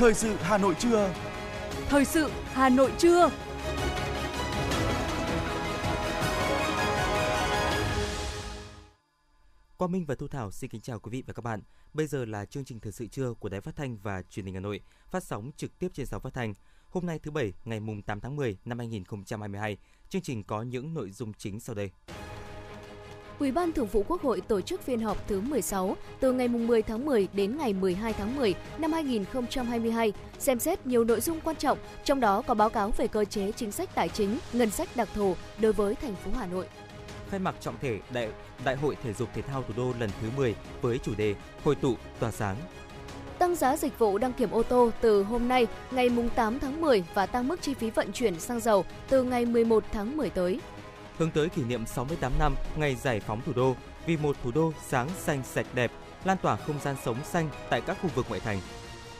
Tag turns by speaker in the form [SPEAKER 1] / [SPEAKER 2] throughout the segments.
[SPEAKER 1] Thời sự Hà Nội trưa.
[SPEAKER 2] Thời sự Hà Nội trưa.
[SPEAKER 3] Quang Minh và Thu Thảo xin kính chào quý vị và các bạn. Bây giờ là chương trình thời sự trưa của Đài Phát thanh và Truyền hình Hà Nội, phát sóng trực tiếp trên sóng phát thanh. Hôm nay thứ bảy, ngày mùng 8 tháng 10 năm 2022. Chương trình có những nội dung chính sau đây.
[SPEAKER 4] Ủy ban Thường vụ Quốc hội tổ chức phiên họp thứ 16 từ ngày 10 tháng 10 đến ngày 12 tháng 10 năm 2022, xem xét nhiều nội dung quan trọng, trong đó có báo cáo về cơ chế chính sách tài chính, ngân sách đặc thù đối với thành phố Hà Nội.
[SPEAKER 3] Khai mạc trọng thể Đại Đại hội Thể dục Thể thao Thủ đô lần thứ 10 với chủ đề Hội tụ tỏa sáng.
[SPEAKER 4] Tăng giá dịch vụ đăng kiểm ô tô từ hôm nay, ngày 8 tháng 10 và tăng mức chi phí vận chuyển xăng dầu từ ngày 11 tháng 10 tới
[SPEAKER 3] hướng tới kỷ niệm 68 năm ngày giải phóng thủ đô vì một thủ đô sáng xanh sạch đẹp, lan tỏa không gian sống xanh tại các khu vực ngoại thành.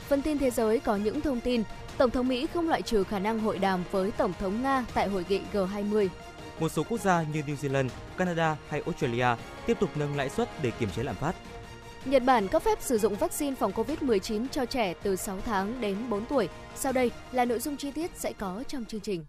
[SPEAKER 4] Phần tin thế giới có những thông tin, Tổng thống Mỹ không loại trừ khả năng hội đàm với Tổng thống Nga tại hội nghị G20.
[SPEAKER 3] Một số quốc gia như New Zealand, Canada hay Australia tiếp tục nâng lãi suất để kiềm chế lạm phát.
[SPEAKER 4] Nhật Bản cấp phép sử dụng vaccine phòng COVID-19 cho trẻ từ 6 tháng đến 4 tuổi. Sau đây là nội dung chi tiết sẽ có trong chương trình.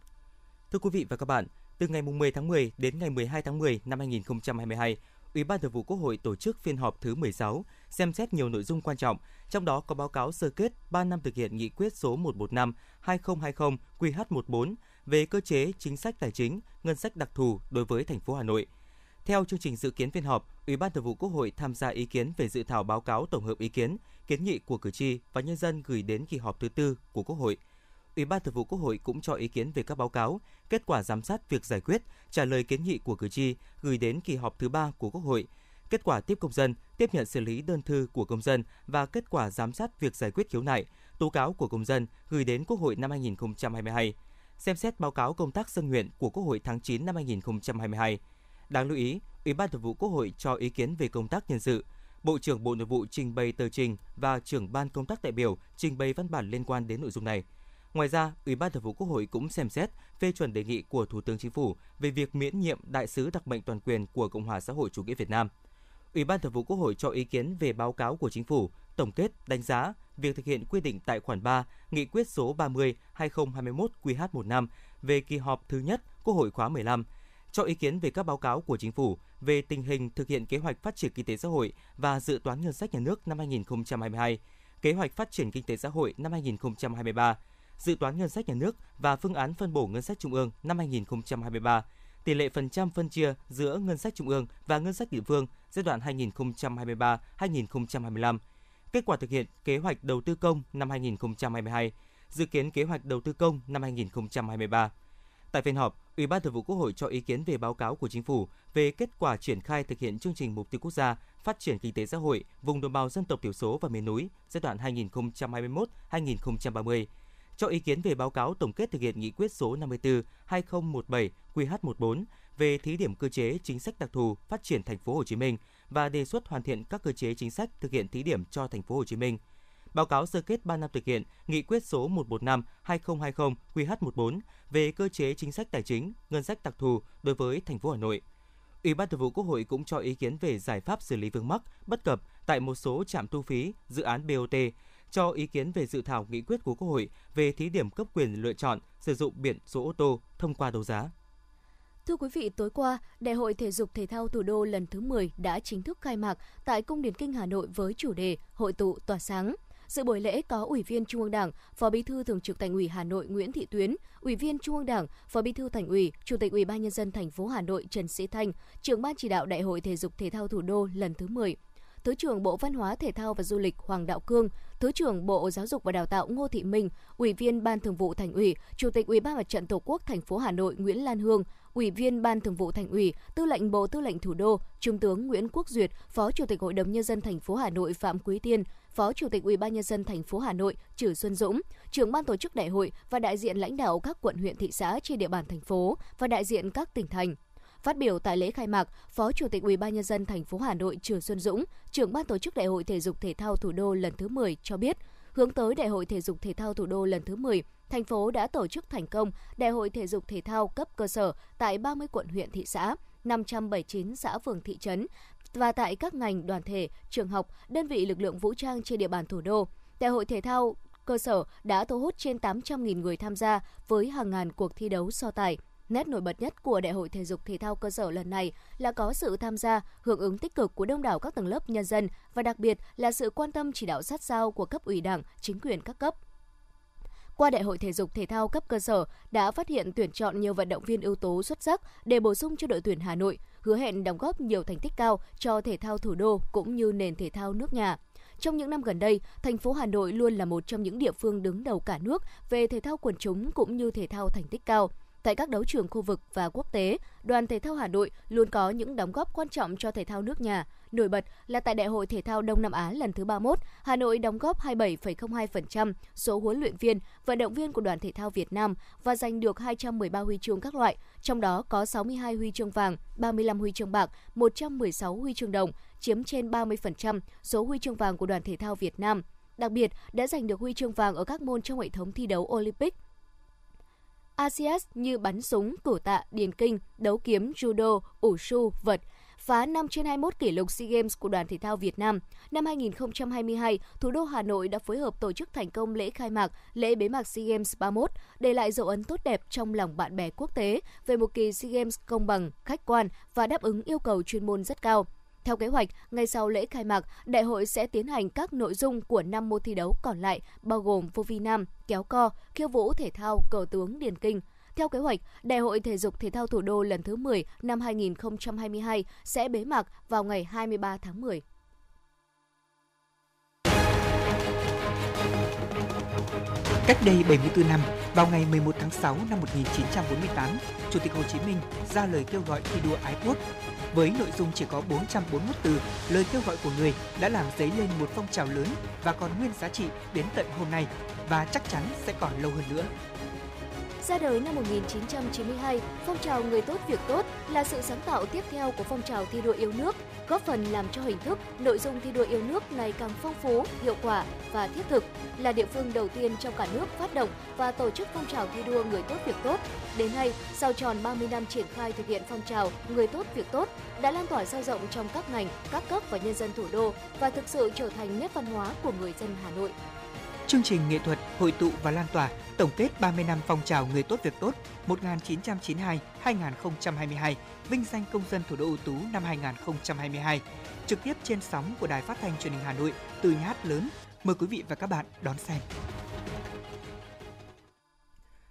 [SPEAKER 3] Thưa quý vị và các bạn, từ ngày 10 tháng 10 đến ngày 12 tháng 10 năm 2022, Ủy ban Thường vụ Quốc hội tổ chức phiên họp thứ 16, xem xét nhiều nội dung quan trọng, trong đó có báo cáo sơ kết 3 năm thực hiện nghị quyết số 115/2020 QH14 về cơ chế chính sách tài chính, ngân sách đặc thù đối với thành phố Hà Nội. Theo chương trình dự kiến phiên họp, Ủy ban Thường vụ Quốc hội tham gia ý kiến về dự thảo báo cáo tổng hợp ý kiến, kiến nghị của cử tri và nhân dân gửi đến kỳ họp thứ tư của Quốc hội – Ủy ban Thường vụ Quốc hội cũng cho ý kiến về các báo cáo, kết quả giám sát việc giải quyết, trả lời kiến nghị của cử tri gửi đến kỳ họp thứ ba của Quốc hội, kết quả tiếp công dân, tiếp nhận xử lý đơn thư của công dân và kết quả giám sát việc giải quyết khiếu nại, tố cáo của công dân gửi đến Quốc hội năm 2022. Xem xét báo cáo công tác dân nguyện của Quốc hội tháng 9 năm 2022. Đáng lưu ý, Ủy ban Thường vụ Quốc hội cho ý kiến về công tác nhân sự. Bộ trưởng Bộ Nội vụ trình bày tờ trình và trưởng ban công tác đại biểu trình bày văn bản liên quan đến nội dung này. Ngoài ra, Ủy ban Thường vụ Quốc hội cũng xem xét phê chuẩn đề nghị của Thủ tướng Chính phủ về việc miễn nhiệm đại sứ đặc mệnh toàn quyền của Cộng hòa xã hội chủ nghĩa Việt Nam. Ủy ban Thường vụ Quốc hội cho ý kiến về báo cáo của Chính phủ, tổng kết, đánh giá việc thực hiện quy định tại khoản 3, Nghị quyết số 30/2021 QH15 về kỳ họp thứ nhất Quốc hội khóa 15, cho ý kiến về các báo cáo của Chính phủ về tình hình thực hiện kế hoạch phát triển kinh tế xã hội và dự toán ngân sách nhà nước năm 2022, kế hoạch phát triển kinh tế xã hội năm 2023, dự toán ngân sách nhà nước và phương án phân bổ ngân sách trung ương năm 2023, tỷ lệ phần trăm phân chia giữa ngân sách trung ương và ngân sách địa phương giai đoạn 2023-2025, kết quả thực hiện kế hoạch đầu tư công năm 2022, dự kiến kế hoạch đầu tư công năm 2023. Tại phiên họp, Ủy ban Thường vụ Quốc hội cho ý kiến về báo cáo của Chính phủ về kết quả triển khai thực hiện chương trình mục tiêu quốc gia phát triển kinh tế xã hội vùng đồng bào dân tộc thiểu số và miền núi giai đoạn 2021-2030 cho ý kiến về báo cáo tổng kết thực hiện nghị quyết số 54/2017 QH14 về thí điểm cơ chế chính sách đặc thù phát triển thành phố Hồ Chí Minh và đề xuất hoàn thiện các cơ chế chính sách thực hiện thí điểm cho thành phố Hồ Chí Minh. Báo cáo sơ kết 3 năm thực hiện nghị quyết số 115/2020 QH14 về cơ chế chính sách tài chính, ngân sách đặc thù đối với thành phố Hà Nội. Ủy ban Thường vụ Quốc hội cũng cho ý kiến về giải pháp xử lý vướng mắc, bất cập tại một số trạm thu phí, dự án BOT cho ý kiến về dự thảo nghị quyết của Quốc hội về thí điểm cấp quyền lựa chọn sử dụng biển số ô tô thông qua đấu giá.
[SPEAKER 4] Thưa quý vị, tối qua, Đại hội Thể dục Thể thao Thủ đô lần thứ 10 đã chính thức khai mạc tại Cung Điển Kinh Hà Nội với chủ đề Hội tụ tỏa sáng. Dự buổi lễ có Ủy viên Trung ương Đảng, Phó Bí thư Thường trực Thành ủy Hà Nội Nguyễn Thị Tuyến, Ủy viên Trung ương Đảng, Phó Bí thư Thành ủy, Chủ tịch Ủy ban nhân dân thành phố Hà Nội Trần Sĩ Thanh, trưởng ban chỉ đạo Đại hội Thể dục Thể thao Thủ đô lần thứ 10. Thứ trưởng Bộ Văn hóa Thể thao và Du lịch Hoàng Đạo Cương, Thứ trưởng Bộ Giáo dục và Đào tạo Ngô Thị Minh, Ủy viên Ban Thường vụ Thành ủy, Chủ tịch Ủy ban Mặt trận Tổ quốc thành phố Hà Nội Nguyễn Lan Hương, Ủy viên Ban Thường vụ Thành ủy, Tư lệnh Bộ Tư lệnh Thủ đô, Trung tướng Nguyễn Quốc Duyệt, Phó Chủ tịch Hội đồng nhân dân thành phố Hà Nội Phạm Quý Tiên, Phó Chủ tịch Ủy ban nhân dân thành phố Hà Nội Trử Xuân Dũng, trưởng ban tổ chức đại hội và đại diện lãnh đạo các quận huyện thị xã trên địa bàn thành phố và đại diện các tỉnh thành. Phát biểu tại lễ khai mạc, Phó Chủ tịch UBND thành phố Hà Nội Trường Xuân Dũng, trưởng ban tổ chức Đại hội Thể dục Thể thao Thủ đô lần thứ 10 cho biết, hướng tới Đại hội Thể dục Thể thao Thủ đô lần thứ 10, thành phố đã tổ chức thành công Đại hội Thể dục Thể thao cấp cơ sở tại 30 quận huyện thị xã, 579 xã phường thị trấn và tại các ngành đoàn thể, trường học, đơn vị lực lượng vũ trang trên địa bàn thủ đô. Đại hội thể thao cơ sở đã thu hút trên 800.000 người tham gia với hàng ngàn cuộc thi đấu so tài. Nét nổi bật nhất của Đại hội Thể dục Thể thao cơ sở lần này là có sự tham gia, hưởng ứng tích cực của đông đảo các tầng lớp nhân dân và đặc biệt là sự quan tâm chỉ đạo sát sao của cấp ủy Đảng, chính quyền các cấp qua Đại hội Thể dục Thể thao cấp cơ sở đã phát hiện tuyển chọn nhiều vận động viên ưu tố xuất sắc để bổ sung cho đội tuyển Hà Nội, hứa hẹn đóng góp nhiều thành tích cao cho thể thao thủ đô cũng như nền thể thao nước nhà. Trong những năm gần đây, thành phố Hà Nội luôn là một trong những địa phương đứng đầu cả nước về thể thao quần chúng cũng như thể thao thành tích cao. Tại các đấu trường khu vực và quốc tế, đoàn thể thao Hà Nội luôn có những đóng góp quan trọng cho thể thao nước nhà. Nổi bật là tại Đại hội Thể thao Đông Nam Á lần thứ 31, Hà Nội đóng góp 27,02% số huấn luyện viên, vận động viên của đoàn thể thao Việt Nam và giành được 213 huy chương các loại, trong đó có 62 huy chương vàng, 35 huy chương bạc, 116 huy chương đồng, chiếm trên 30% số huy chương vàng của đoàn thể thao Việt Nam. Đặc biệt, đã giành được huy chương vàng ở các môn trong hệ thống thi đấu Olympic, ASEAN như bắn súng, cử tạ, điền kinh, đấu kiếm, judo, ủ su, vật, phá 5 trên 21 kỷ lục SEA Games của đoàn thể thao Việt Nam. Năm 2022, thủ đô Hà Nội đã phối hợp tổ chức thành công lễ khai mạc, lễ bế mạc SEA Games 31, để lại dấu ấn tốt đẹp trong lòng bạn bè quốc tế về một kỳ SEA Games công bằng, khách quan và đáp ứng yêu cầu chuyên môn rất cao. Theo kế hoạch, ngay sau lễ khai mạc, đại hội sẽ tiến hành các nội dung của 5 môn thi đấu còn lại, bao gồm vô vi nam, kéo co, khiêu vũ thể thao, cờ tướng điền kinh. Theo kế hoạch, Đại hội Thể dục Thể thao Thủ đô lần thứ 10 năm 2022 sẽ bế mạc vào ngày 23 tháng 10.
[SPEAKER 1] Cách đây 74 năm, vào ngày 11 tháng 6 năm 1948, Chủ tịch Hồ Chí Minh ra lời kêu gọi thi đua ái quốc. Với nội dung chỉ có 441 từ, lời kêu gọi của người đã làm dấy lên một phong trào lớn và còn nguyên giá trị đến tận hôm nay và chắc chắn sẽ còn lâu hơn nữa.
[SPEAKER 4] Ra đời năm 1992, phong trào Người tốt việc tốt là sự sáng tạo tiếp theo của phong trào thi đua yêu nước, góp phần làm cho hình thức, nội dung thi đua yêu nước ngày càng phong phú, hiệu quả và thiết thực, là địa phương đầu tiên trong cả nước phát động và tổ chức phong trào thi đua Người tốt việc tốt. Đến nay, sau tròn 30 năm triển khai thực hiện phong trào Người tốt việc tốt, đã lan tỏa sâu rộng trong các ngành, các cấp và nhân dân thủ đô và thực sự trở thành nét văn hóa của người dân Hà Nội.
[SPEAKER 1] Chương trình nghệ thuật hội tụ và lan tỏa tổng kết 30 năm phong trào người tốt việc tốt 1992-2022, vinh danh công dân thủ đô ưu tú năm 2022. Trực tiếp trên sóng của Đài Phát thanh Truyền hình Hà Nội từ nhà hát lớn. Mời quý vị và các bạn đón xem.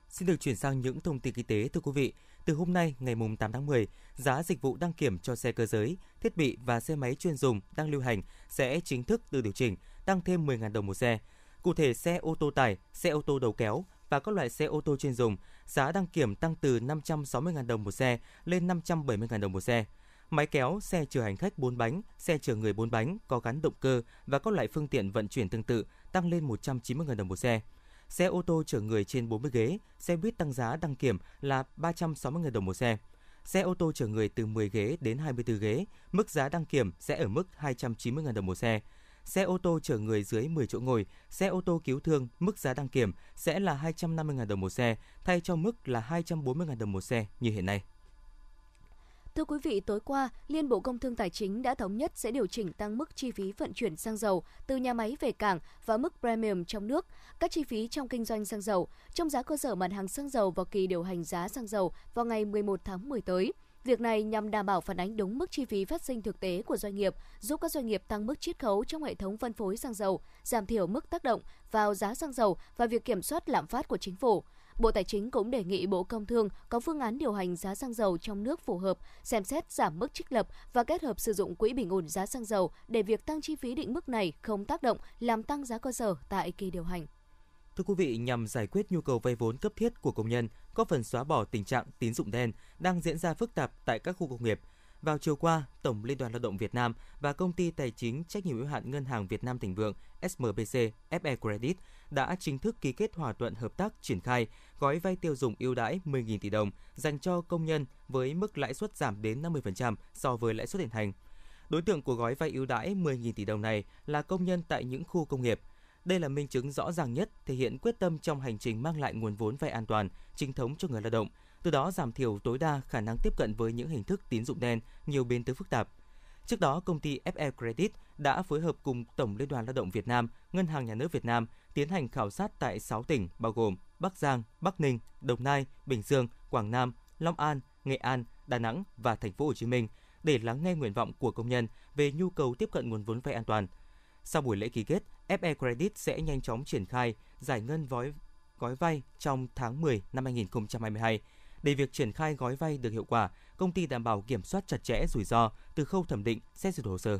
[SPEAKER 3] Xin được chuyển sang những thông tin kinh tế thưa quý vị. Từ hôm nay, ngày 8 tháng 10, giá dịch vụ đăng kiểm cho xe cơ giới, thiết bị và xe máy chuyên dùng đang lưu hành sẽ chính thức được điều chỉnh, tăng thêm 10.000 đồng một xe. Cụ thể, xe ô tô tải, xe ô tô đầu kéo và các loại xe ô tô chuyên dùng, giá đăng kiểm tăng từ 560.000 đồng một xe lên 570.000 đồng một xe. Máy kéo, xe chở hành khách 4 bánh, xe chở người 4 bánh có gắn động cơ và các loại phương tiện vận chuyển tương tự tăng lên 190.000 đồng một xe. Xe ô tô chở người trên 40 ghế, xe buýt tăng giá đăng kiểm là 360.000 đồng một xe. Xe ô tô chở người từ 10 ghế đến 24 ghế, mức giá đăng kiểm sẽ ở mức 290.000 đồng một xe xe ô tô chở người dưới 10 chỗ ngồi, xe ô tô cứu thương mức giá đăng kiểm sẽ là 250.000 đồng một xe, thay cho mức là 240.000 đồng một xe như hiện nay.
[SPEAKER 4] Thưa quý vị, tối qua, Liên Bộ Công Thương Tài chính đã thống nhất sẽ điều chỉnh tăng mức chi phí vận chuyển xăng dầu từ nhà máy về cảng và mức premium trong nước, các chi phí trong kinh doanh xăng dầu, trong giá cơ sở mặt hàng xăng dầu vào kỳ điều hành giá xăng dầu vào ngày 11 tháng 10 tới. Việc này nhằm đảm bảo phản ánh đúng mức chi phí phát sinh thực tế của doanh nghiệp, giúp các doanh nghiệp tăng mức chiết khấu trong hệ thống phân phối xăng dầu, giảm thiểu mức tác động vào giá xăng dầu và việc kiểm soát lạm phát của chính phủ. Bộ Tài chính cũng đề nghị Bộ Công Thương có phương án điều hành giá xăng dầu trong nước phù hợp, xem xét giảm mức trích lập và kết hợp sử dụng quỹ bình ổn giá xăng dầu để việc tăng chi phí định mức này không tác động làm tăng giá cơ sở tại kỳ điều hành.
[SPEAKER 3] Thưa quý vị, nhằm giải quyết nhu cầu vay vốn cấp thiết của công nhân, có phần xóa bỏ tình trạng tín dụng đen đang diễn ra phức tạp tại các khu công nghiệp. Vào chiều qua, Tổng Liên đoàn Lao động Việt Nam và Công ty Tài chính trách nhiệm hữu hạn Ngân hàng Việt Nam Thịnh Vượng SMBC FE Credit đã chính thức ký kết thỏa thuận hợp tác triển khai gói vay tiêu dùng ưu đãi 10.000 tỷ đồng dành cho công nhân với mức lãi suất giảm đến 50% so với lãi suất hiện hành. Đối tượng của gói vay ưu đãi 10.000 tỷ đồng này là công nhân tại những khu công nghiệp, đây là minh chứng rõ ràng nhất thể hiện quyết tâm trong hành trình mang lại nguồn vốn vay an toàn, chính thống cho người lao động, từ đó giảm thiểu tối đa khả năng tiếp cận với những hình thức tín dụng đen nhiều biến tướng phức tạp. Trước đó, công ty FE Credit đã phối hợp cùng Tổng Liên đoàn Lao động Việt Nam, Ngân hàng Nhà nước Việt Nam tiến hành khảo sát tại 6 tỉnh bao gồm Bắc Giang, Bắc Ninh, Đồng Nai, Bình Dương, Quảng Nam, Long An, Nghệ An, Đà Nẵng và Thành phố Hồ Chí Minh để lắng nghe nguyện vọng của công nhân về nhu cầu tiếp cận nguồn vốn vay an toàn. Sau buổi lễ ký kết, FE Credit sẽ nhanh chóng triển khai giải ngân gói gói vay trong tháng 10 năm 2022. Để việc triển khai gói vay được hiệu quả, công ty đảm bảo kiểm soát chặt chẽ rủi ro từ khâu thẩm định, xét duyệt hồ sơ.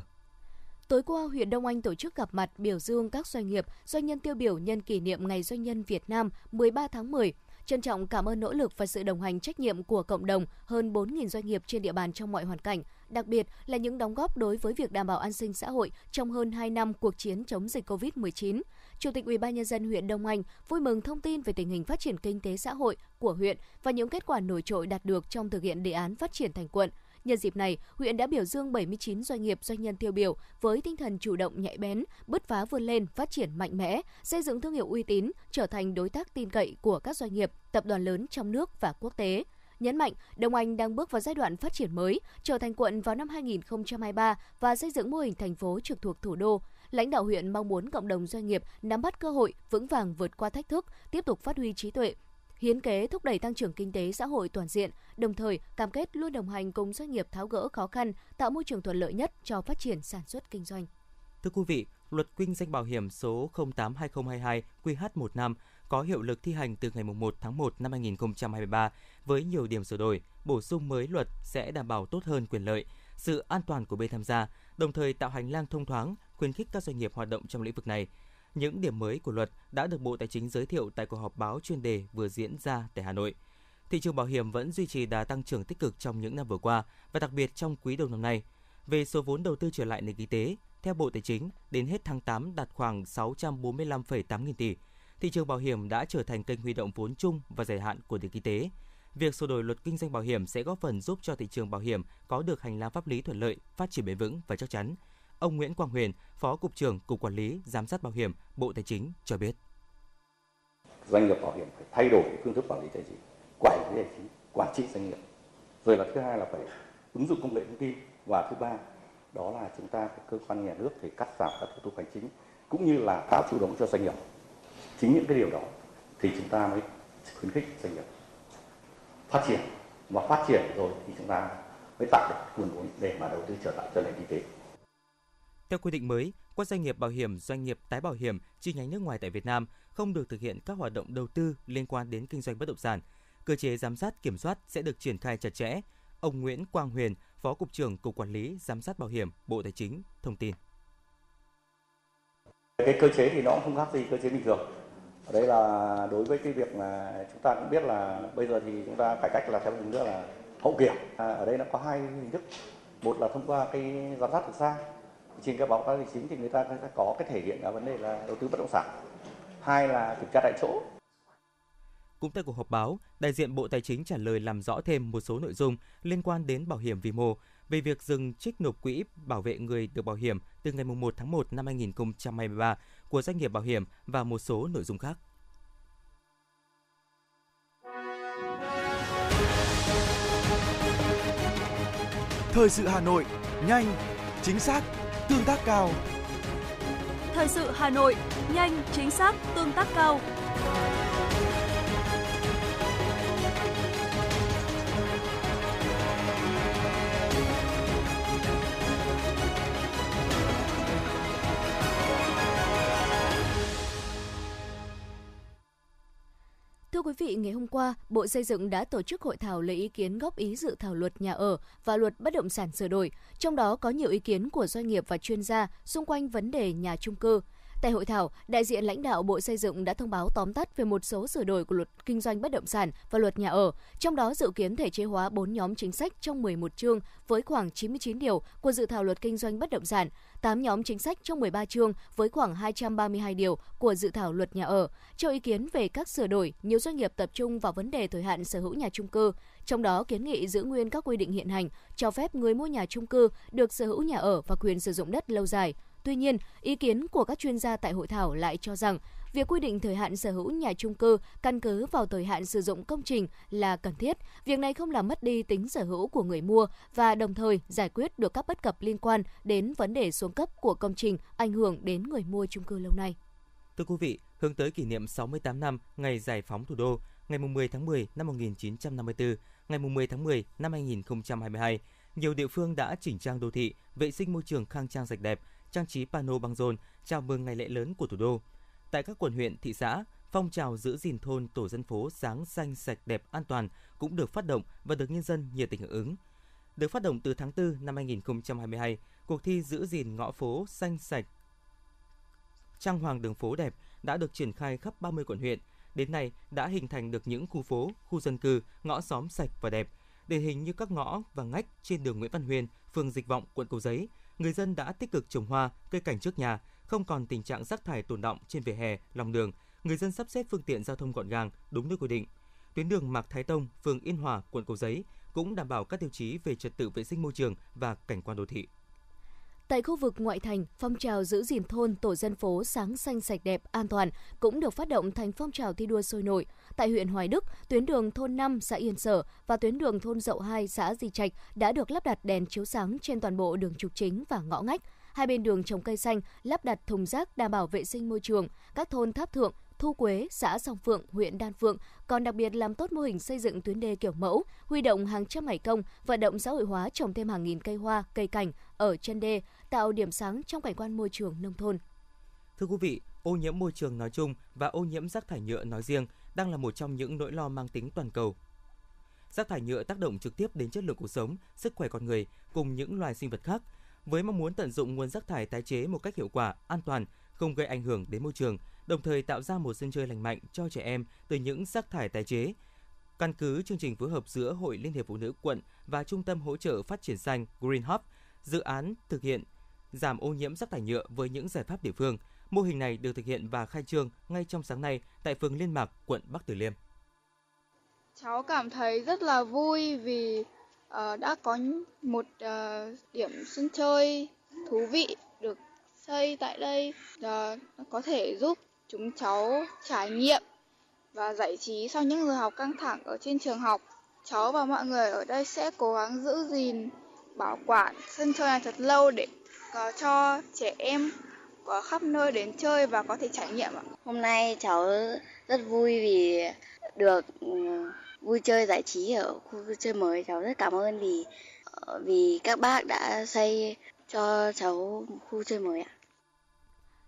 [SPEAKER 4] Tối qua, huyện Đông Anh tổ chức gặp mặt biểu dương các doanh nghiệp, doanh nhân tiêu biểu nhân kỷ niệm Ngày Doanh nhân Việt Nam 13 tháng 10. Trân trọng cảm ơn nỗ lực và sự đồng hành trách nhiệm của cộng đồng hơn 4.000 doanh nghiệp trên địa bàn trong mọi hoàn cảnh, đặc biệt là những đóng góp đối với việc đảm bảo an sinh xã hội trong hơn 2 năm cuộc chiến chống dịch COVID-19. Chủ tịch UBND huyện Đông Anh vui mừng thông tin về tình hình phát triển kinh tế xã hội của huyện và những kết quả nổi trội đạt được trong thực hiện đề án phát triển thành quận. Nhân dịp này, huyện đã biểu dương 79 doanh nghiệp doanh nhân tiêu biểu với tinh thần chủ động nhạy bén, bứt phá vươn lên, phát triển mạnh mẽ, xây dựng thương hiệu uy tín, trở thành đối tác tin cậy của các doanh nghiệp, tập đoàn lớn trong nước và quốc tế nhấn mạnh Đông Anh đang bước vào giai đoạn phát triển mới, trở thành quận vào năm 2023 và xây dựng mô hình thành phố trực thuộc thủ đô. Lãnh đạo huyện mong muốn cộng đồng doanh nghiệp nắm bắt cơ hội, vững vàng vượt qua thách thức, tiếp tục phát huy trí tuệ, hiến kế thúc đẩy tăng trưởng kinh tế xã hội toàn diện, đồng thời cam kết luôn đồng hành cùng doanh nghiệp tháo gỡ khó khăn, tạo môi trường thuận lợi nhất cho phát triển sản xuất kinh doanh.
[SPEAKER 3] Thưa quý vị, Luật kinh doanh bảo hiểm số 08/2022 QH15 có hiệu lực thi hành từ ngày 1 tháng 1 năm 2023 với nhiều điểm sửa đổi, bổ sung mới luật sẽ đảm bảo tốt hơn quyền lợi, sự an toàn của bên tham gia, đồng thời tạo hành lang thông thoáng, khuyến khích các doanh nghiệp hoạt động trong lĩnh vực này. Những điểm mới của luật đã được Bộ Tài chính giới thiệu tại cuộc họp báo chuyên đề vừa diễn ra tại Hà Nội. Thị trường bảo hiểm vẫn duy trì đà tăng trưởng tích cực trong những năm vừa qua và đặc biệt trong quý đầu năm nay. Về số vốn đầu tư trở lại nền kinh tế, theo Bộ Tài chính, đến hết tháng 8 đạt khoảng 645,8 nghìn tỷ. Thị trường bảo hiểm đã trở thành kênh huy động vốn chung và dài hạn của nền kinh tế. Việc sửa đổi luật kinh doanh bảo hiểm sẽ góp phần giúp cho thị trường bảo hiểm có được hành lang pháp lý thuận lợi, phát triển bền vững và chắc chắn. Ông Nguyễn Quang Huyền, Phó Cục trưởng Cục Quản lý Giám sát Bảo hiểm, Bộ Tài chính cho biết.
[SPEAKER 5] Doanh nghiệp bảo hiểm phải thay đổi phương thức quản lý tài chính, quản lý tài chính, quản trị doanh nghiệp. Rồi là thứ hai là phải ứng dụng công nghệ thông tin và thứ ba đó là chúng ta cơ quan nhà nước phải cắt giảm các thủ tục hành chính cũng như là tạo chủ động cho doanh nghiệp. Chính những cái điều đó thì chúng ta mới khuyến khích doanh nghiệp phát triển và phát triển rồi thì chúng ta mới tạo được nguồn vốn để mà đầu tư trở lại cho nền kinh tế.
[SPEAKER 3] Theo quy định mới, các doanh nghiệp bảo hiểm, doanh nghiệp tái bảo hiểm chi nhánh nước ngoài tại Việt Nam không được thực hiện các hoạt động đầu tư liên quan đến kinh doanh bất động sản. Cơ chế giám sát kiểm soát sẽ được triển khai chặt chẽ. Ông Nguyễn Quang Huyền, Phó cục trưởng Cục Quản lý giám sát bảo hiểm, Bộ Tài chính thông tin.
[SPEAKER 5] Cái cơ chế thì nó cũng không khác gì cơ chế bình thường. Ở đây là đối với cái việc mà chúng ta cũng biết là bây giờ thì chúng ta cải cách là theo hướng nữa là hậu kiểm. À, ở đây nó có hai hình thức. Một là thông qua cái giám sát từ xa trên các báo cáo tài chính thì người ta sẽ có cái thể hiện ở vấn đề là đầu tư bất động sản hai là kiểm tra tại chỗ
[SPEAKER 3] cũng tại cuộc họp báo, đại diện Bộ Tài chính trả lời làm rõ thêm một số nội dung liên quan đến bảo hiểm vi mô về việc dừng trích nộp quỹ bảo vệ người được bảo hiểm từ ngày 1 tháng 1 năm 2023 của doanh nghiệp bảo hiểm và một số nội dung khác.
[SPEAKER 6] Thời sự Hà Nội, nhanh, chính xác, tương tác cao.
[SPEAKER 2] Thời sự Hà Nội, nhanh, chính xác, tương tác cao.
[SPEAKER 4] Thưa quý vị, ngày hôm qua, Bộ Xây dựng đã tổ chức hội thảo lấy ý kiến góp ý dự thảo luật nhà ở và luật bất động sản sửa đổi, trong đó có nhiều ý kiến của doanh nghiệp và chuyên gia xung quanh vấn đề nhà trung cư. Tại hội thảo, đại diện lãnh đạo Bộ Xây dựng đã thông báo tóm tắt về một số sửa đổi của luật kinh doanh bất động sản và luật nhà ở, trong đó dự kiến thể chế hóa 4 nhóm chính sách trong 11 chương với khoảng 99 điều của dự thảo luật kinh doanh bất động sản, 8 nhóm chính sách trong 13 chương với khoảng 232 điều của dự thảo luật nhà ở. Cho ý kiến về các sửa đổi, nhiều doanh nghiệp tập trung vào vấn đề thời hạn sở hữu nhà trung cư, trong đó kiến nghị giữ nguyên các quy định hiện hành, cho phép người mua nhà trung cư được sở hữu nhà ở và quyền sử dụng đất lâu dài. Tuy nhiên, ý kiến của các chuyên gia tại hội thảo lại cho rằng việc quy định thời hạn sở hữu nhà chung cư căn cứ vào thời hạn sử dụng công trình là cần thiết. Việc này không làm mất đi tính sở hữu của người mua và đồng thời giải quyết được các bất cập liên quan đến vấn đề xuống cấp của công trình ảnh hưởng đến người mua chung cư lâu nay.
[SPEAKER 3] Thưa quý vị, hướng tới kỷ niệm 68 năm ngày giải phóng thủ đô, ngày 10 tháng 10 năm 1954, ngày 10 tháng 10 năm 2022, nhiều địa phương đã chỉnh trang đô thị, vệ sinh môi trường khang trang sạch đẹp, trang trí pano băng rôn, chào mừng ngày lễ lớn của thủ đô. Tại các quận huyện, thị xã, phong trào giữ gìn thôn tổ dân phố sáng xanh sạch đẹp an toàn cũng được phát động và được nhân dân nhiệt tình hưởng ứng. Được phát động từ tháng 4 năm 2022, cuộc thi giữ gìn ngõ phố xanh sạch trang hoàng đường phố đẹp đã được triển khai khắp 30 quận huyện. Đến nay đã hình thành được những khu phố, khu dân cư, ngõ xóm sạch và đẹp. Điển hình như các ngõ và ngách trên đường Nguyễn Văn Huyên, phường Dịch Vọng, quận Cầu Giấy, người dân đã tích cực trồng hoa, cây cảnh trước nhà, không còn tình trạng rác thải tồn động trên vỉa hè, lòng đường. Người dân sắp xếp phương tiện giao thông gọn gàng, đúng nơi quy định. Tuyến đường Mạc Thái Tông, phường Yên Hòa, quận Cầu Giấy cũng đảm bảo các tiêu chí về trật tự vệ sinh môi trường và cảnh quan đô thị.
[SPEAKER 4] Tại khu vực ngoại thành, phong trào giữ gìn thôn, tổ dân phố sáng xanh sạch đẹp, an toàn cũng được phát động thành phong trào thi đua sôi nổi. Tại huyện Hoài Đức, tuyến đường thôn 5 xã Yên Sở và tuyến đường thôn Dậu 2 xã Di Trạch đã được lắp đặt đèn chiếu sáng trên toàn bộ đường trục chính và ngõ ngách. Hai bên đường trồng cây xanh, lắp đặt thùng rác đảm bảo vệ sinh môi trường. Các thôn Tháp Thượng, Thu Quế, xã Song Phượng, huyện Đan Phượng còn đặc biệt làm tốt mô hình xây dựng tuyến đê kiểu mẫu, huy động hàng trăm ngày công, vận động xã hội hóa trồng thêm hàng nghìn cây hoa, cây cảnh ở chân đê, tạo điểm sáng trong cảnh quan môi trường nông thôn.
[SPEAKER 3] Thưa quý vị, ô nhiễm môi trường nói chung và ô nhiễm rác thải nhựa nói riêng đang là một trong những nỗi lo mang tính toàn cầu. Rác thải nhựa tác động trực tiếp đến chất lượng cuộc sống, sức khỏe con người cùng những loài sinh vật khác. Với mong muốn tận dụng nguồn rác thải tái chế một cách hiệu quả, an toàn, không gây ảnh hưởng đến môi trường, đồng thời tạo ra một sân chơi lành mạnh cho trẻ em từ những rác thải tái chế. Căn cứ chương trình phối hợp giữa Hội Liên hiệp Phụ nữ quận và Trung tâm hỗ trợ phát triển xanh Green Hub, dự án thực hiện giảm ô nhiễm rác thải nhựa với những giải pháp địa phương. Mô hình này được thực hiện và khai trương ngay trong sáng nay tại phường Liên Mạc, quận Bắc Từ Liêm.
[SPEAKER 7] Cháu cảm thấy rất là vui vì uh, đã có một uh, điểm sân chơi thú vị được xây tại đây uh, có thể giúp chúng cháu trải nghiệm và giải trí sau những giờ học căng thẳng ở trên trường học. Cháu và mọi người ở đây sẽ cố gắng giữ gìn, bảo quản sân chơi này thật lâu để có cho trẻ em có khắp nơi đến chơi và có thể trải nghiệm ạ.
[SPEAKER 8] Hôm nay cháu rất vui vì được ừ, vui chơi giải trí ở khu vui chơi mới. Cháu rất cảm ơn vì ờ, vì các bác đã xây cho cháu khu chơi mới ạ.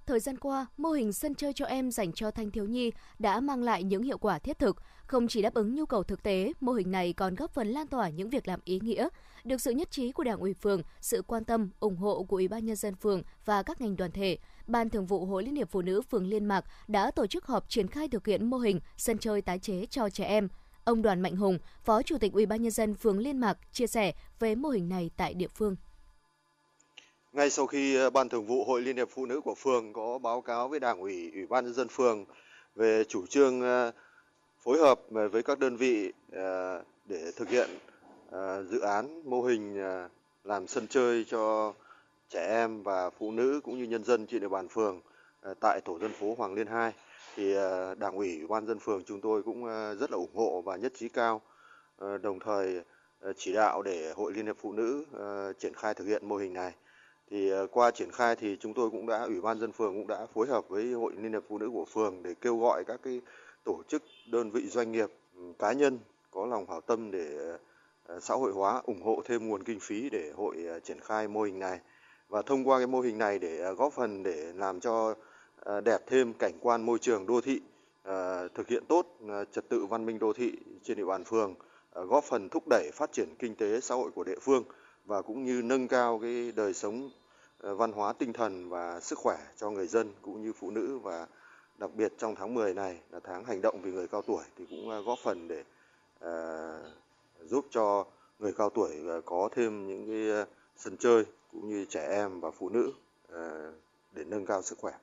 [SPEAKER 4] Thời gian qua, mô hình sân chơi cho em dành cho thanh thiếu nhi đã mang lại những hiệu quả thiết thực. Không chỉ đáp ứng nhu cầu thực tế, mô hình này còn góp phần lan tỏa những việc làm ý nghĩa, được sự nhất trí của Đảng ủy phường, sự quan tâm, ủng hộ của Ủy ban nhân dân phường và các ngành đoàn thể. Ban Thường vụ Hội Liên hiệp Phụ nữ phường Liên Mạc đã tổ chức họp triển khai thực hiện mô hình sân chơi tái chế cho trẻ em. Ông Đoàn Mạnh Hùng, Phó Chủ tịch Ủy ban nhân dân phường Liên Mạc chia sẻ về mô hình này tại địa phương.
[SPEAKER 9] Ngay sau khi ờ, Ban Thường vụ Hội Liên hiệp Phụ nữ của phường có báo cáo với Đảng ủy, Ủy ban nhân dân phường về chủ trương ờ, phối hợp ờ, với các đơn vị để thực hiện À, dự án mô hình à, làm sân chơi cho trẻ em và phụ nữ cũng như nhân dân trên địa bàn phường à, tại tổ dân phố Hoàng Liên 2 thì Đảng ủy, Ủy ban dân phường chúng tôi cũng rất là ủng hộ và nhất trí cao, đồng thời chỉ đạo để Hội Liên hiệp Phụ nữ triển khai thực hiện mô hình này. Thì qua triển khai thì chúng tôi cũng đã ủy ban dân phường cũng đã phối hợp với hội liên hiệp phụ nữ của phường để kêu gọi các cái tổ chức đơn vị doanh nghiệp ừ, cá nhân có lòng hảo tâm để Ờ, xã hội hóa ủng hộ thêm nguồn kinh phí để hội ờ, triển khai mô hình này. Và thông qua cái mô hình này để ờ, góp phần để làm cho đẹp thêm cảnh quan môi trường đô thị thực hiện tốt trật tự văn minh đô thị trên địa bàn phường góp phần thúc đẩy phát triển kinh tế xã hội của địa phương và cũng như nâng cao cái đời sống văn hóa tinh thần và sức khỏe cho người dân cũng như phụ nữ. Và đặc biệt trong tháng 10 này là tháng hành động vì người cao tuổi thì cũng góp phần để uh, giúp cho người cao tuổi à, có thêm những cái à, sân chơi cũng như trẻ em và phụ nữ à, để nâng cao sức khỏe.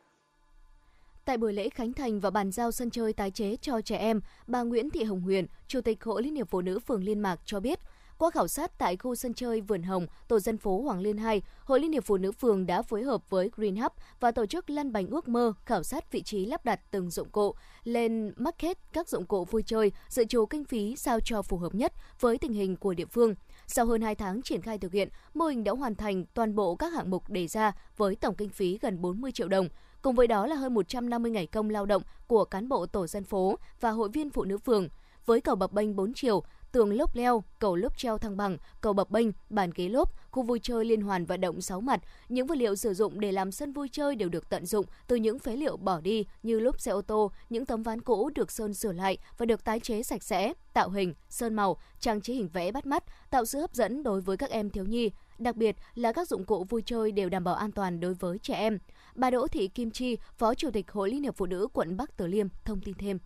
[SPEAKER 4] Tại buổi lễ khánh thành và bàn giao sân chơi tái chế cho trẻ em, bà Nguyễn Thị Hồng Huyền, Chủ tịch Hội Liên hiệp Phụ nữ phường Liên Mạc cho biết, qua khảo sát tại khu sân chơi Vườn Hồng, tổ dân phố Hoàng Liên 2, Hội Liên hiệp Phụ nữ phường đã phối hợp với Green Hub và tổ chức lăn bánh ước mơ khảo sát vị trí lắp đặt từng dụng cụ lên market các dụng cụ vui chơi, dự trù kinh phí sao cho phù hợp nhất với tình hình của địa phương. Sau hơn 2 tháng triển khai thực hiện, mô hình đã hoàn thành toàn bộ các hạng mục đề ra với tổng kinh phí gần 40 triệu đồng. Cùng với đó là hơn 150 ngày công lao động của cán bộ tổ dân phố và hội viên phụ nữ phường. Với cầu bập bênh 4 chiều, tường lốp leo, cầu lốp treo thăng bằng, cầu bập bênh, bàn ghế lốp, khu vui chơi liên hoàn vận động 6 mặt. Những vật liệu sử dụng để làm sân vui chơi đều được tận dụng từ những phế liệu bỏ đi như lốp xe ô tô, những tấm ván cũ được sơn sửa lại và được tái chế sạch sẽ, tạo hình, sơn màu, trang trí hình vẽ bắt mắt, tạo sự hấp dẫn đối với các em thiếu nhi. Đặc biệt là các dụng cụ vui chơi đều đảm bảo an toàn đối với trẻ em. Bà Đỗ Thị Kim Chi, Phó Chủ tịch Hội Liên hiệp Phụ nữ quận Bắc Từ Liêm thông tin thêm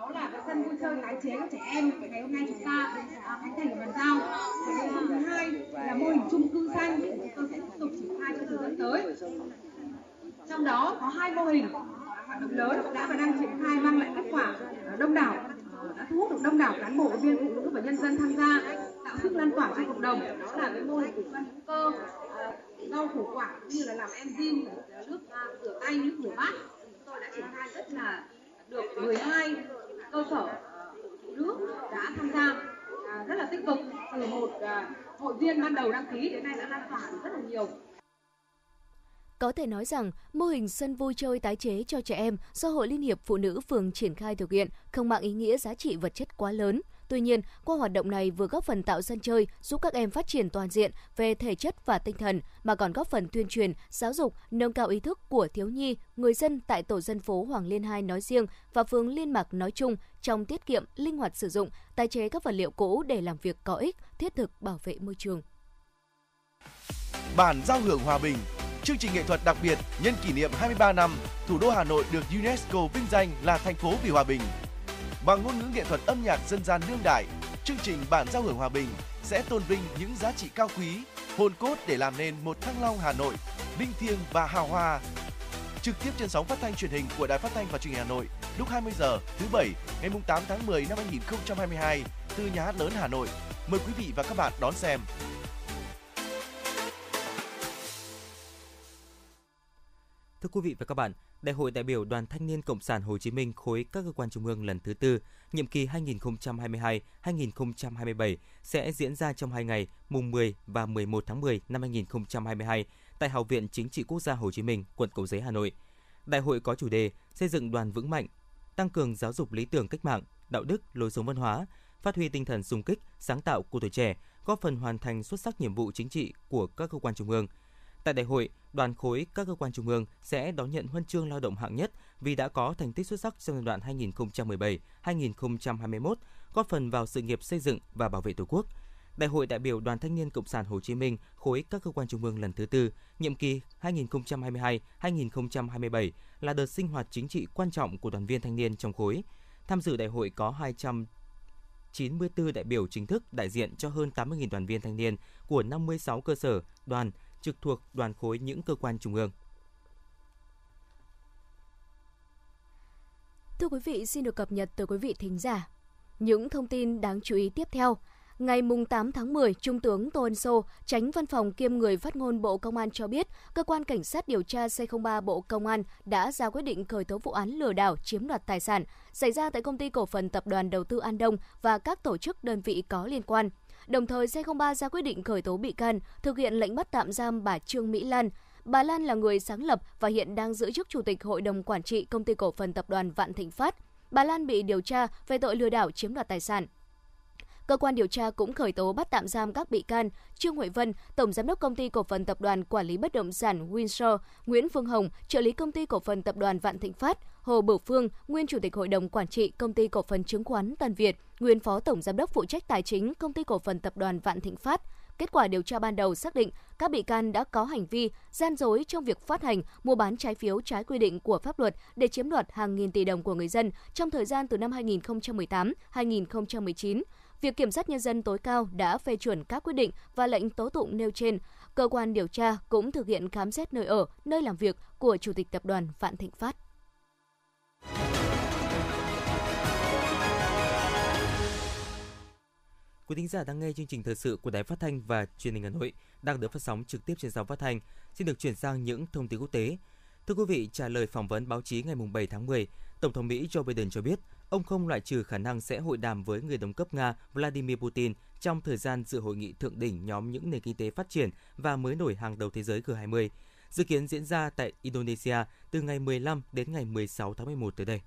[SPEAKER 10] đó là cái sân vui chơi tái chế cho trẻ em. Ngày hôm nay chúng ta à, khánh thành bàn giao. Và nội dung thứ hai là mô hình chung cư xanh. Chúng tôi sẽ tiếp tục triển khai trong thời gian tới. Trong đó có hai mô hình hoạt động lớn đã và đang triển khai mang lại kết quả đông đảo. Đã thu hút được đông đảo cán bộ, viên phụ nữ và nhân dân tham gia, tạo sức lan tỏa cho cộng đồng. Đó là cái mô hình của văn hữu cơ à, rau củ quả như là làm enzyme nước rửa à, tay, nước rửa bát. Tôi đã triển khai rất là được 12 cơ sở ờ, phụ nữ đã tham gia à, rất là tích cực từ một à, hội viên ban đầu đăng ký đến nay đã lan tỏa rất là nhiều
[SPEAKER 4] có thể nói rằng, mô hình sân vui chơi tái chế cho trẻ em do Hội Liên hiệp Phụ nữ phường triển khai thực hiện không mang ý nghĩa giá trị vật chất quá lớn. Tuy nhiên, qua hoạt động này vừa góp phần tạo sân chơi, giúp các em phát triển toàn diện về thể chất và tinh thần, mà còn góp phần tuyên truyền, giáo dục, nâng cao ý thức của thiếu nhi, người dân tại tổ dân phố Hoàng Liên 2 nói riêng và phường Liên Mạc nói chung trong tiết kiệm, linh hoạt sử dụng, tái chế các vật liệu cũ để làm việc có ích, thiết thực bảo vệ môi trường.
[SPEAKER 6] Bản giao hưởng hòa bình chương trình nghệ thuật đặc biệt nhân kỷ niệm 23 năm thủ đô Hà Nội được UNESCO vinh danh là thành phố vì hòa bình và ngôn ngữ nghệ thuật âm nhạc dân gian đương đại, chương trình Bản giao hưởng hòa bình sẽ tôn vinh những giá trị cao quý, hồn cốt để làm nên một Thăng Long Hà Nội linh thiêng và hào hoa. Trực tiếp trên sóng phát thanh truyền hình của Đài Phát thanh và Truyền hình Hà Nội lúc 20 giờ thứ bảy ngày 8 tháng 10 năm 2022 từ nhà hát lớn Hà Nội. Mời quý vị và các bạn đón xem.
[SPEAKER 3] Thưa quý vị và các bạn, Đại hội đại biểu Đoàn Thanh niên Cộng sản Hồ Chí Minh khối các cơ quan trung ương lần thứ tư, nhiệm kỳ 2022-2027 sẽ diễn ra trong hai ngày, mùng 10 và 11 tháng 10 năm 2022 tại Học viện Chính trị Quốc gia Hồ Chí Minh, quận Cầu Giấy, Hà Nội. Đại hội có chủ đề xây dựng đoàn vững mạnh, tăng cường giáo dục lý tưởng cách mạng, đạo đức, lối sống văn hóa, phát huy tinh thần xung kích, sáng tạo của tuổi trẻ, góp phần hoàn thành xuất sắc nhiệm vụ chính trị của các cơ quan trung ương – Tại đại hội, đoàn khối các cơ quan trung ương sẽ đón nhận huân chương lao động hạng nhất vì đã có thành tích xuất sắc trong giai đoạn 2017-2021, góp phần vào sự nghiệp xây dựng và bảo vệ Tổ quốc. Đại hội đại biểu Đoàn Thanh niên Cộng sản Hồ Chí Minh khối các cơ quan trung ương lần thứ tư, nhiệm kỳ 2022-2027 là đợt sinh hoạt chính trị quan trọng của đoàn viên thanh niên trong khối. Tham dự đại hội có 294 đại biểu chính thức đại diện cho hơn 80.000 đoàn viên thanh niên của 56 cơ sở, đoàn, trực thuộc đoàn khối những cơ quan trung ương.
[SPEAKER 4] Thưa quý vị, xin được cập nhật tới quý vị thính giả. Những thông tin đáng chú ý tiếp theo. Ngày 8 tháng 10, Trung tướng Tô Ân Sô, tránh văn phòng kiêm người phát ngôn Bộ Công an cho biết, Cơ quan Cảnh sát điều tra C03 Bộ Công an đã ra quyết định khởi tố vụ án lừa đảo chiếm đoạt tài sản xảy ra tại công ty cổ phần tập đoàn đầu tư An Đông và các tổ chức đơn vị có liên quan. Đồng thời, C03 ra quyết định khởi tố bị can, thực hiện lệnh bắt tạm giam bà Trương Mỹ Lan. Bà Lan là người sáng lập và hiện đang giữ chức Chủ tịch Hội đồng Quản trị Công ty Cổ phần Tập đoàn Vạn Thịnh Phát. Bà Lan bị điều tra về tội lừa đảo chiếm đoạt tài sản. Cơ quan điều tra cũng khởi tố bắt tạm giam các bị can Trương Huệ Vân, Tổng Giám đốc Công ty Cổ phần Tập đoàn Quản lý Bất động sản Windsor, Nguyễn Phương Hồng, trợ lý Công ty Cổ phần Tập đoàn Vạn Thịnh Phát, Hồ Bửu Phương, nguyên Chủ tịch Hội đồng Quản trị Công ty Cổ phần Chứng khoán Tân Việt, nguyên Phó Tổng Giám đốc phụ trách tài chính Công ty Cổ phần Tập đoàn Vạn Thịnh Phát. Kết quả điều tra ban đầu xác định các bị can đã có hành vi gian dối trong việc phát hành, mua bán trái phiếu trái quy định của pháp luật để chiếm đoạt hàng nghìn tỷ đồng của người dân trong thời gian từ năm 2018-2019 Việc Kiểm sát Nhân dân tối cao đã phê chuẩn các quyết định và lệnh tố tụng nêu trên. Cơ quan điều tra cũng thực hiện khám xét nơi ở, nơi làm việc của Chủ tịch Tập đoàn Vạn Thịnh Phát.
[SPEAKER 3] Quý thính giả đang nghe chương trình thời sự của Đài Phát thanh và Truyền hình Hà Nội đang được phát sóng trực tiếp trên sóng phát thanh. Xin được chuyển sang những thông tin quốc tế. Thưa quý vị, trả lời phỏng vấn báo chí ngày 7 tháng 10, Tổng thống Mỹ Joe Biden cho biết ông không loại trừ khả năng sẽ hội đàm với người đồng cấp Nga Vladimir Putin trong thời gian dự hội nghị thượng đỉnh nhóm những nền kinh tế phát triển và mới nổi hàng đầu thế giới G20, dự kiến diễn ra tại Indonesia từ ngày 15 đến ngày 16 tháng 11 tới đây.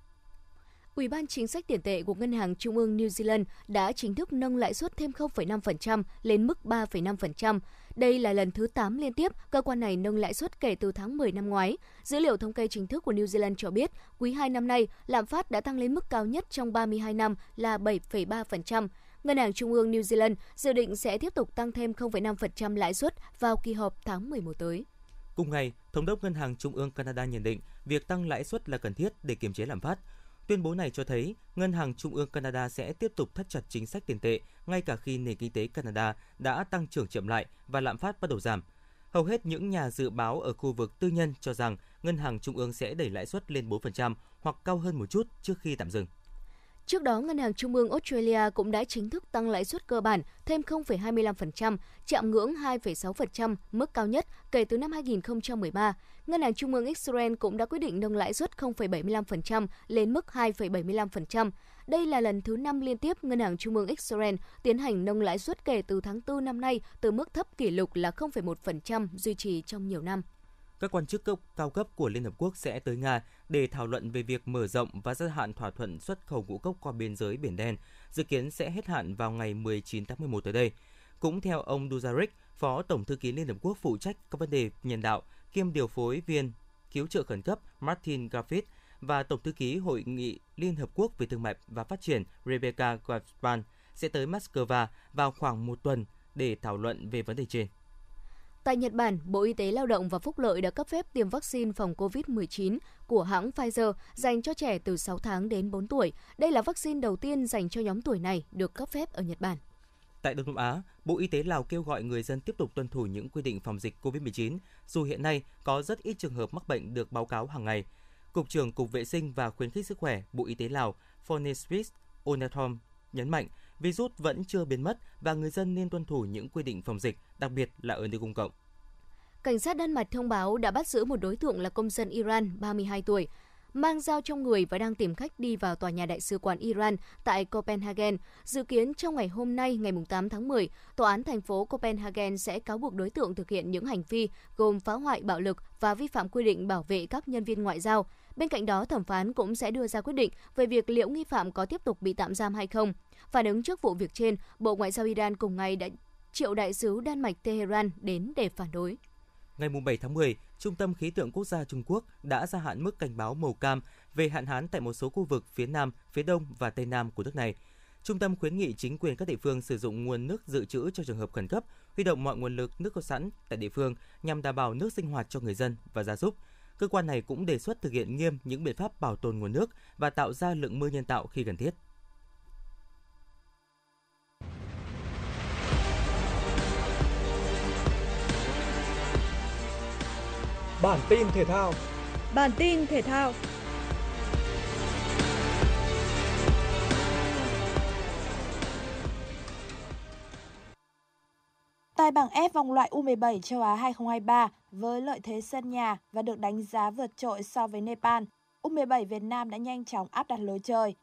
[SPEAKER 4] Ủy ban chính sách tiền tệ của Ngân hàng Trung ương New Zealand đã chính thức nâng lãi suất thêm 0,5% lên mức 3,5%. Đây là lần thứ 8 liên tiếp cơ quan này nâng lãi suất kể từ tháng 10 năm ngoái. Dữ liệu thống kê chính thức của New Zealand cho biết, quý 2 năm nay, lạm phát đã tăng lên mức cao nhất trong 32 năm là 7,3%. Ngân hàng Trung ương New Zealand dự định sẽ tiếp tục tăng thêm 0,5% lãi suất vào kỳ họp tháng 11 tới.
[SPEAKER 3] Cùng ngày, Thống đốc Ngân hàng Trung ương Canada nhận định việc tăng lãi suất là cần thiết để kiềm chế lạm phát. Tuyên bố này cho thấy, Ngân hàng Trung ương Canada sẽ tiếp tục thắt chặt chính sách tiền tệ, ngay cả khi nền kinh tế Canada đã tăng trưởng chậm lại và lạm phát bắt đầu giảm. Hầu hết những nhà dự báo ở khu vực tư nhân cho rằng Ngân hàng Trung ương sẽ đẩy lãi suất lên 4% hoặc cao hơn một chút trước khi tạm dừng.
[SPEAKER 4] Trước đó, Ngân hàng Trung ương Australia cũng đã chính thức tăng lãi suất cơ bản thêm 0,25%, chạm ngưỡng 2,6%, mức cao nhất kể từ năm 2013. Ngân hàng Trung ương Israel cũng đã quyết định nâng lãi suất 0,75% lên mức 2,75%. Đây là lần thứ 5 liên tiếp Ngân hàng Trung ương Israel tiến hành nâng lãi suất kể từ tháng 4 năm nay từ mức thấp kỷ lục là 0,1% duy trì trong nhiều năm
[SPEAKER 3] các quan chức cấp cao cấp của Liên Hợp Quốc sẽ tới Nga để thảo luận về việc mở rộng và gia hạn thỏa thuận xuất khẩu ngũ cốc qua biên giới Biển Đen, dự kiến sẽ hết hạn vào ngày 19 tháng 11 tới đây. Cũng theo ông Duzaric, Phó Tổng Thư ký Liên Hợp Quốc phụ trách các vấn đề nhân đạo, kiêm điều phối viên cứu trợ khẩn cấp Martin Griffith và Tổng Thư ký Hội nghị Liên Hợp Quốc về Thương mại và Phát triển Rebecca Garbran sẽ tới Moscow vào khoảng một tuần để thảo luận về vấn đề trên.
[SPEAKER 4] Tại Nhật Bản, Bộ Y tế Lao động và Phúc lợi đã cấp phép tiêm vaccine phòng COVID-19 của hãng Pfizer dành cho trẻ từ 6 tháng đến 4 tuổi. Đây là vaccine đầu tiên dành cho nhóm tuổi này được cấp phép ở Nhật Bản.
[SPEAKER 3] Tại Đông Nam Á, Bộ Y tế Lào kêu gọi người dân tiếp tục tuân thủ những quy định phòng dịch COVID-19, dù hiện nay có rất ít trường hợp mắc bệnh được báo cáo hàng ngày. Cục trưởng Cục Vệ sinh và Khuyến khích Sức khỏe Bộ Y tế Lào Phonesvis Onathom nhấn mạnh virus vẫn chưa biến mất và người dân nên tuân thủ những quy định phòng dịch, đặc biệt là ở nơi công cộng.
[SPEAKER 4] Cảnh sát Đan Mạch thông báo đã bắt giữ một đối tượng là công dân Iran 32 tuổi, mang dao trong người và đang tìm cách đi vào tòa nhà đại sứ quán Iran tại Copenhagen. Dự kiến trong ngày hôm nay, ngày 8 tháng 10, tòa án thành phố Copenhagen sẽ cáo buộc đối tượng thực hiện những hành vi gồm phá hoại bạo lực và vi phạm quy định bảo vệ các nhân viên ngoại giao. Bên cạnh đó, thẩm phán cũng sẽ đưa ra quyết định về việc liệu nghi phạm có tiếp tục bị tạm giam hay không. Phản ứng trước vụ việc trên, Bộ Ngoại giao Iran cùng ngày đã triệu đại sứ Đan Mạch Tehran đến để phản đối.
[SPEAKER 3] Ngày 7 tháng 10, Trung tâm Khí tượng Quốc gia Trung Quốc đã gia hạn mức cảnh báo màu cam về hạn hán tại một số khu vực phía Nam, phía Đông và Tây Nam của nước này. Trung tâm khuyến nghị chính quyền các địa phương sử dụng nguồn nước dự trữ cho trường hợp khẩn cấp, huy động mọi nguồn lực nước có sẵn tại địa phương nhằm đảm bảo nước sinh hoạt cho người dân và gia súc. Cơ quan này cũng đề xuất thực hiện nghiêm những biện pháp bảo tồn nguồn nước và tạo ra lượng mưa nhân tạo khi cần thiết.
[SPEAKER 11] Bản tin thể thao.
[SPEAKER 2] Bản tin thể thao.
[SPEAKER 12] Tại bảng F vòng loại U17 châu Á 2023 với lợi thế sân nhà và được đánh giá vượt trội so với Nepal, U17 Việt Nam đã nhanh chóng áp đặt lối chơi.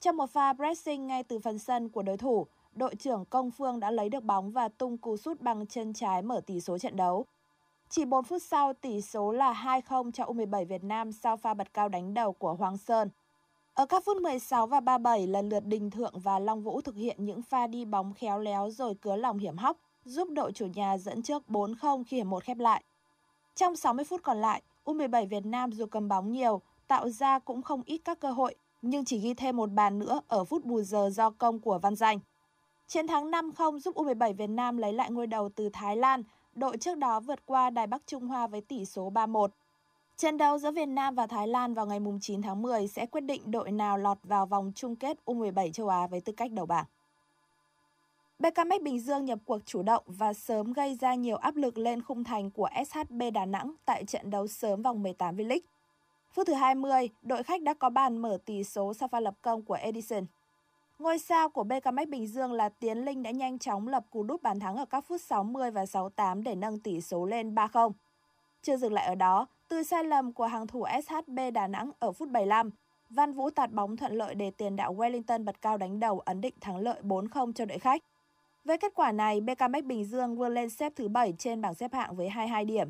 [SPEAKER 12] Trong một pha pressing ngay từ phần sân của đối thủ, đội trưởng Công Phương đã lấy được bóng và tung cú sút bằng chân trái mở tỷ số trận đấu. Chỉ 4 phút sau, tỷ số là 2-0 cho U17 Việt Nam sau pha bật cao đánh đầu của Hoàng Sơn. Ở các phút 16 và 37, lần lượt Đình Thượng và Long Vũ thực hiện những pha đi bóng khéo léo rồi cứa lòng hiểm hóc, giúp đội chủ nhà dẫn trước 4-0 khi hiệp 1 khép lại. Trong 60 phút còn lại, U17 Việt Nam dù cầm bóng nhiều, tạo ra cũng không ít các cơ hội, nhưng chỉ ghi thêm một bàn nữa ở phút bù giờ do công của Văn Danh. Chiến thắng 5-0 giúp U17 Việt Nam lấy lại ngôi đầu từ Thái Lan đội trước đó vượt qua Đài Bắc Trung Hoa với tỷ số 3-1. Trận đấu giữa Việt Nam và Thái Lan vào ngày 9 tháng 10 sẽ quyết định đội nào lọt vào vòng chung kết U17 châu Á với tư cách đầu bảng. BKMX Bình Dương nhập cuộc chủ động và sớm gây ra nhiều áp lực lên khung thành của SHB Đà Nẵng tại trận đấu sớm vòng 18 V-League. Phút thứ 20, đội khách đã có bàn mở tỷ số sau pha lập công của Edison. Ngôi sao của BKMX Bình Dương là Tiến Linh đã nhanh chóng lập cú đúp bàn thắng ở các phút 60 và 68 để nâng tỷ số lên 3-0. Chưa dừng lại ở đó, từ sai lầm của hàng thủ SHB Đà Nẵng ở phút 75, Văn Vũ tạt bóng thuận lợi để tiền đạo Wellington bật cao đánh đầu ấn định thắng lợi 4-0 cho đội khách. Với kết quả này, BKMX Bình Dương vươn lên xếp thứ 7 trên bảng xếp hạng với 22 điểm.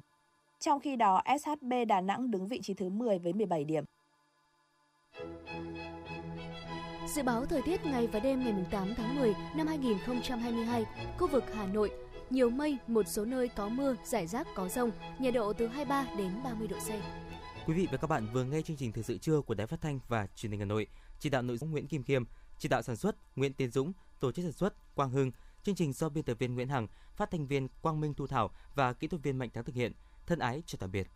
[SPEAKER 12] Trong khi đó, SHB Đà Nẵng đứng vị trí thứ 10 với 17 điểm.
[SPEAKER 4] Dự báo thời tiết ngày và đêm ngày 8 tháng 10 năm 2022, khu vực Hà Nội, nhiều mây, một số nơi có mưa, rải rác có rông, nhiệt độ từ 23 đến 30 độ C.
[SPEAKER 3] Quý vị và các bạn vừa nghe chương trình thời sự trưa của Đài Phát thanh và Truyền hình Hà Nội. Chỉ đạo nội dung Nguyễn Kim Khiêm, chỉ đạo sản xuất Nguyễn Tiến Dũng, tổ chức sản xuất Quang Hưng. Chương trình do biên tập viên Nguyễn Hằng, phát thanh viên Quang Minh Thu Thảo và kỹ thuật viên Mạnh Thắng thực hiện. Thân ái chào tạm biệt.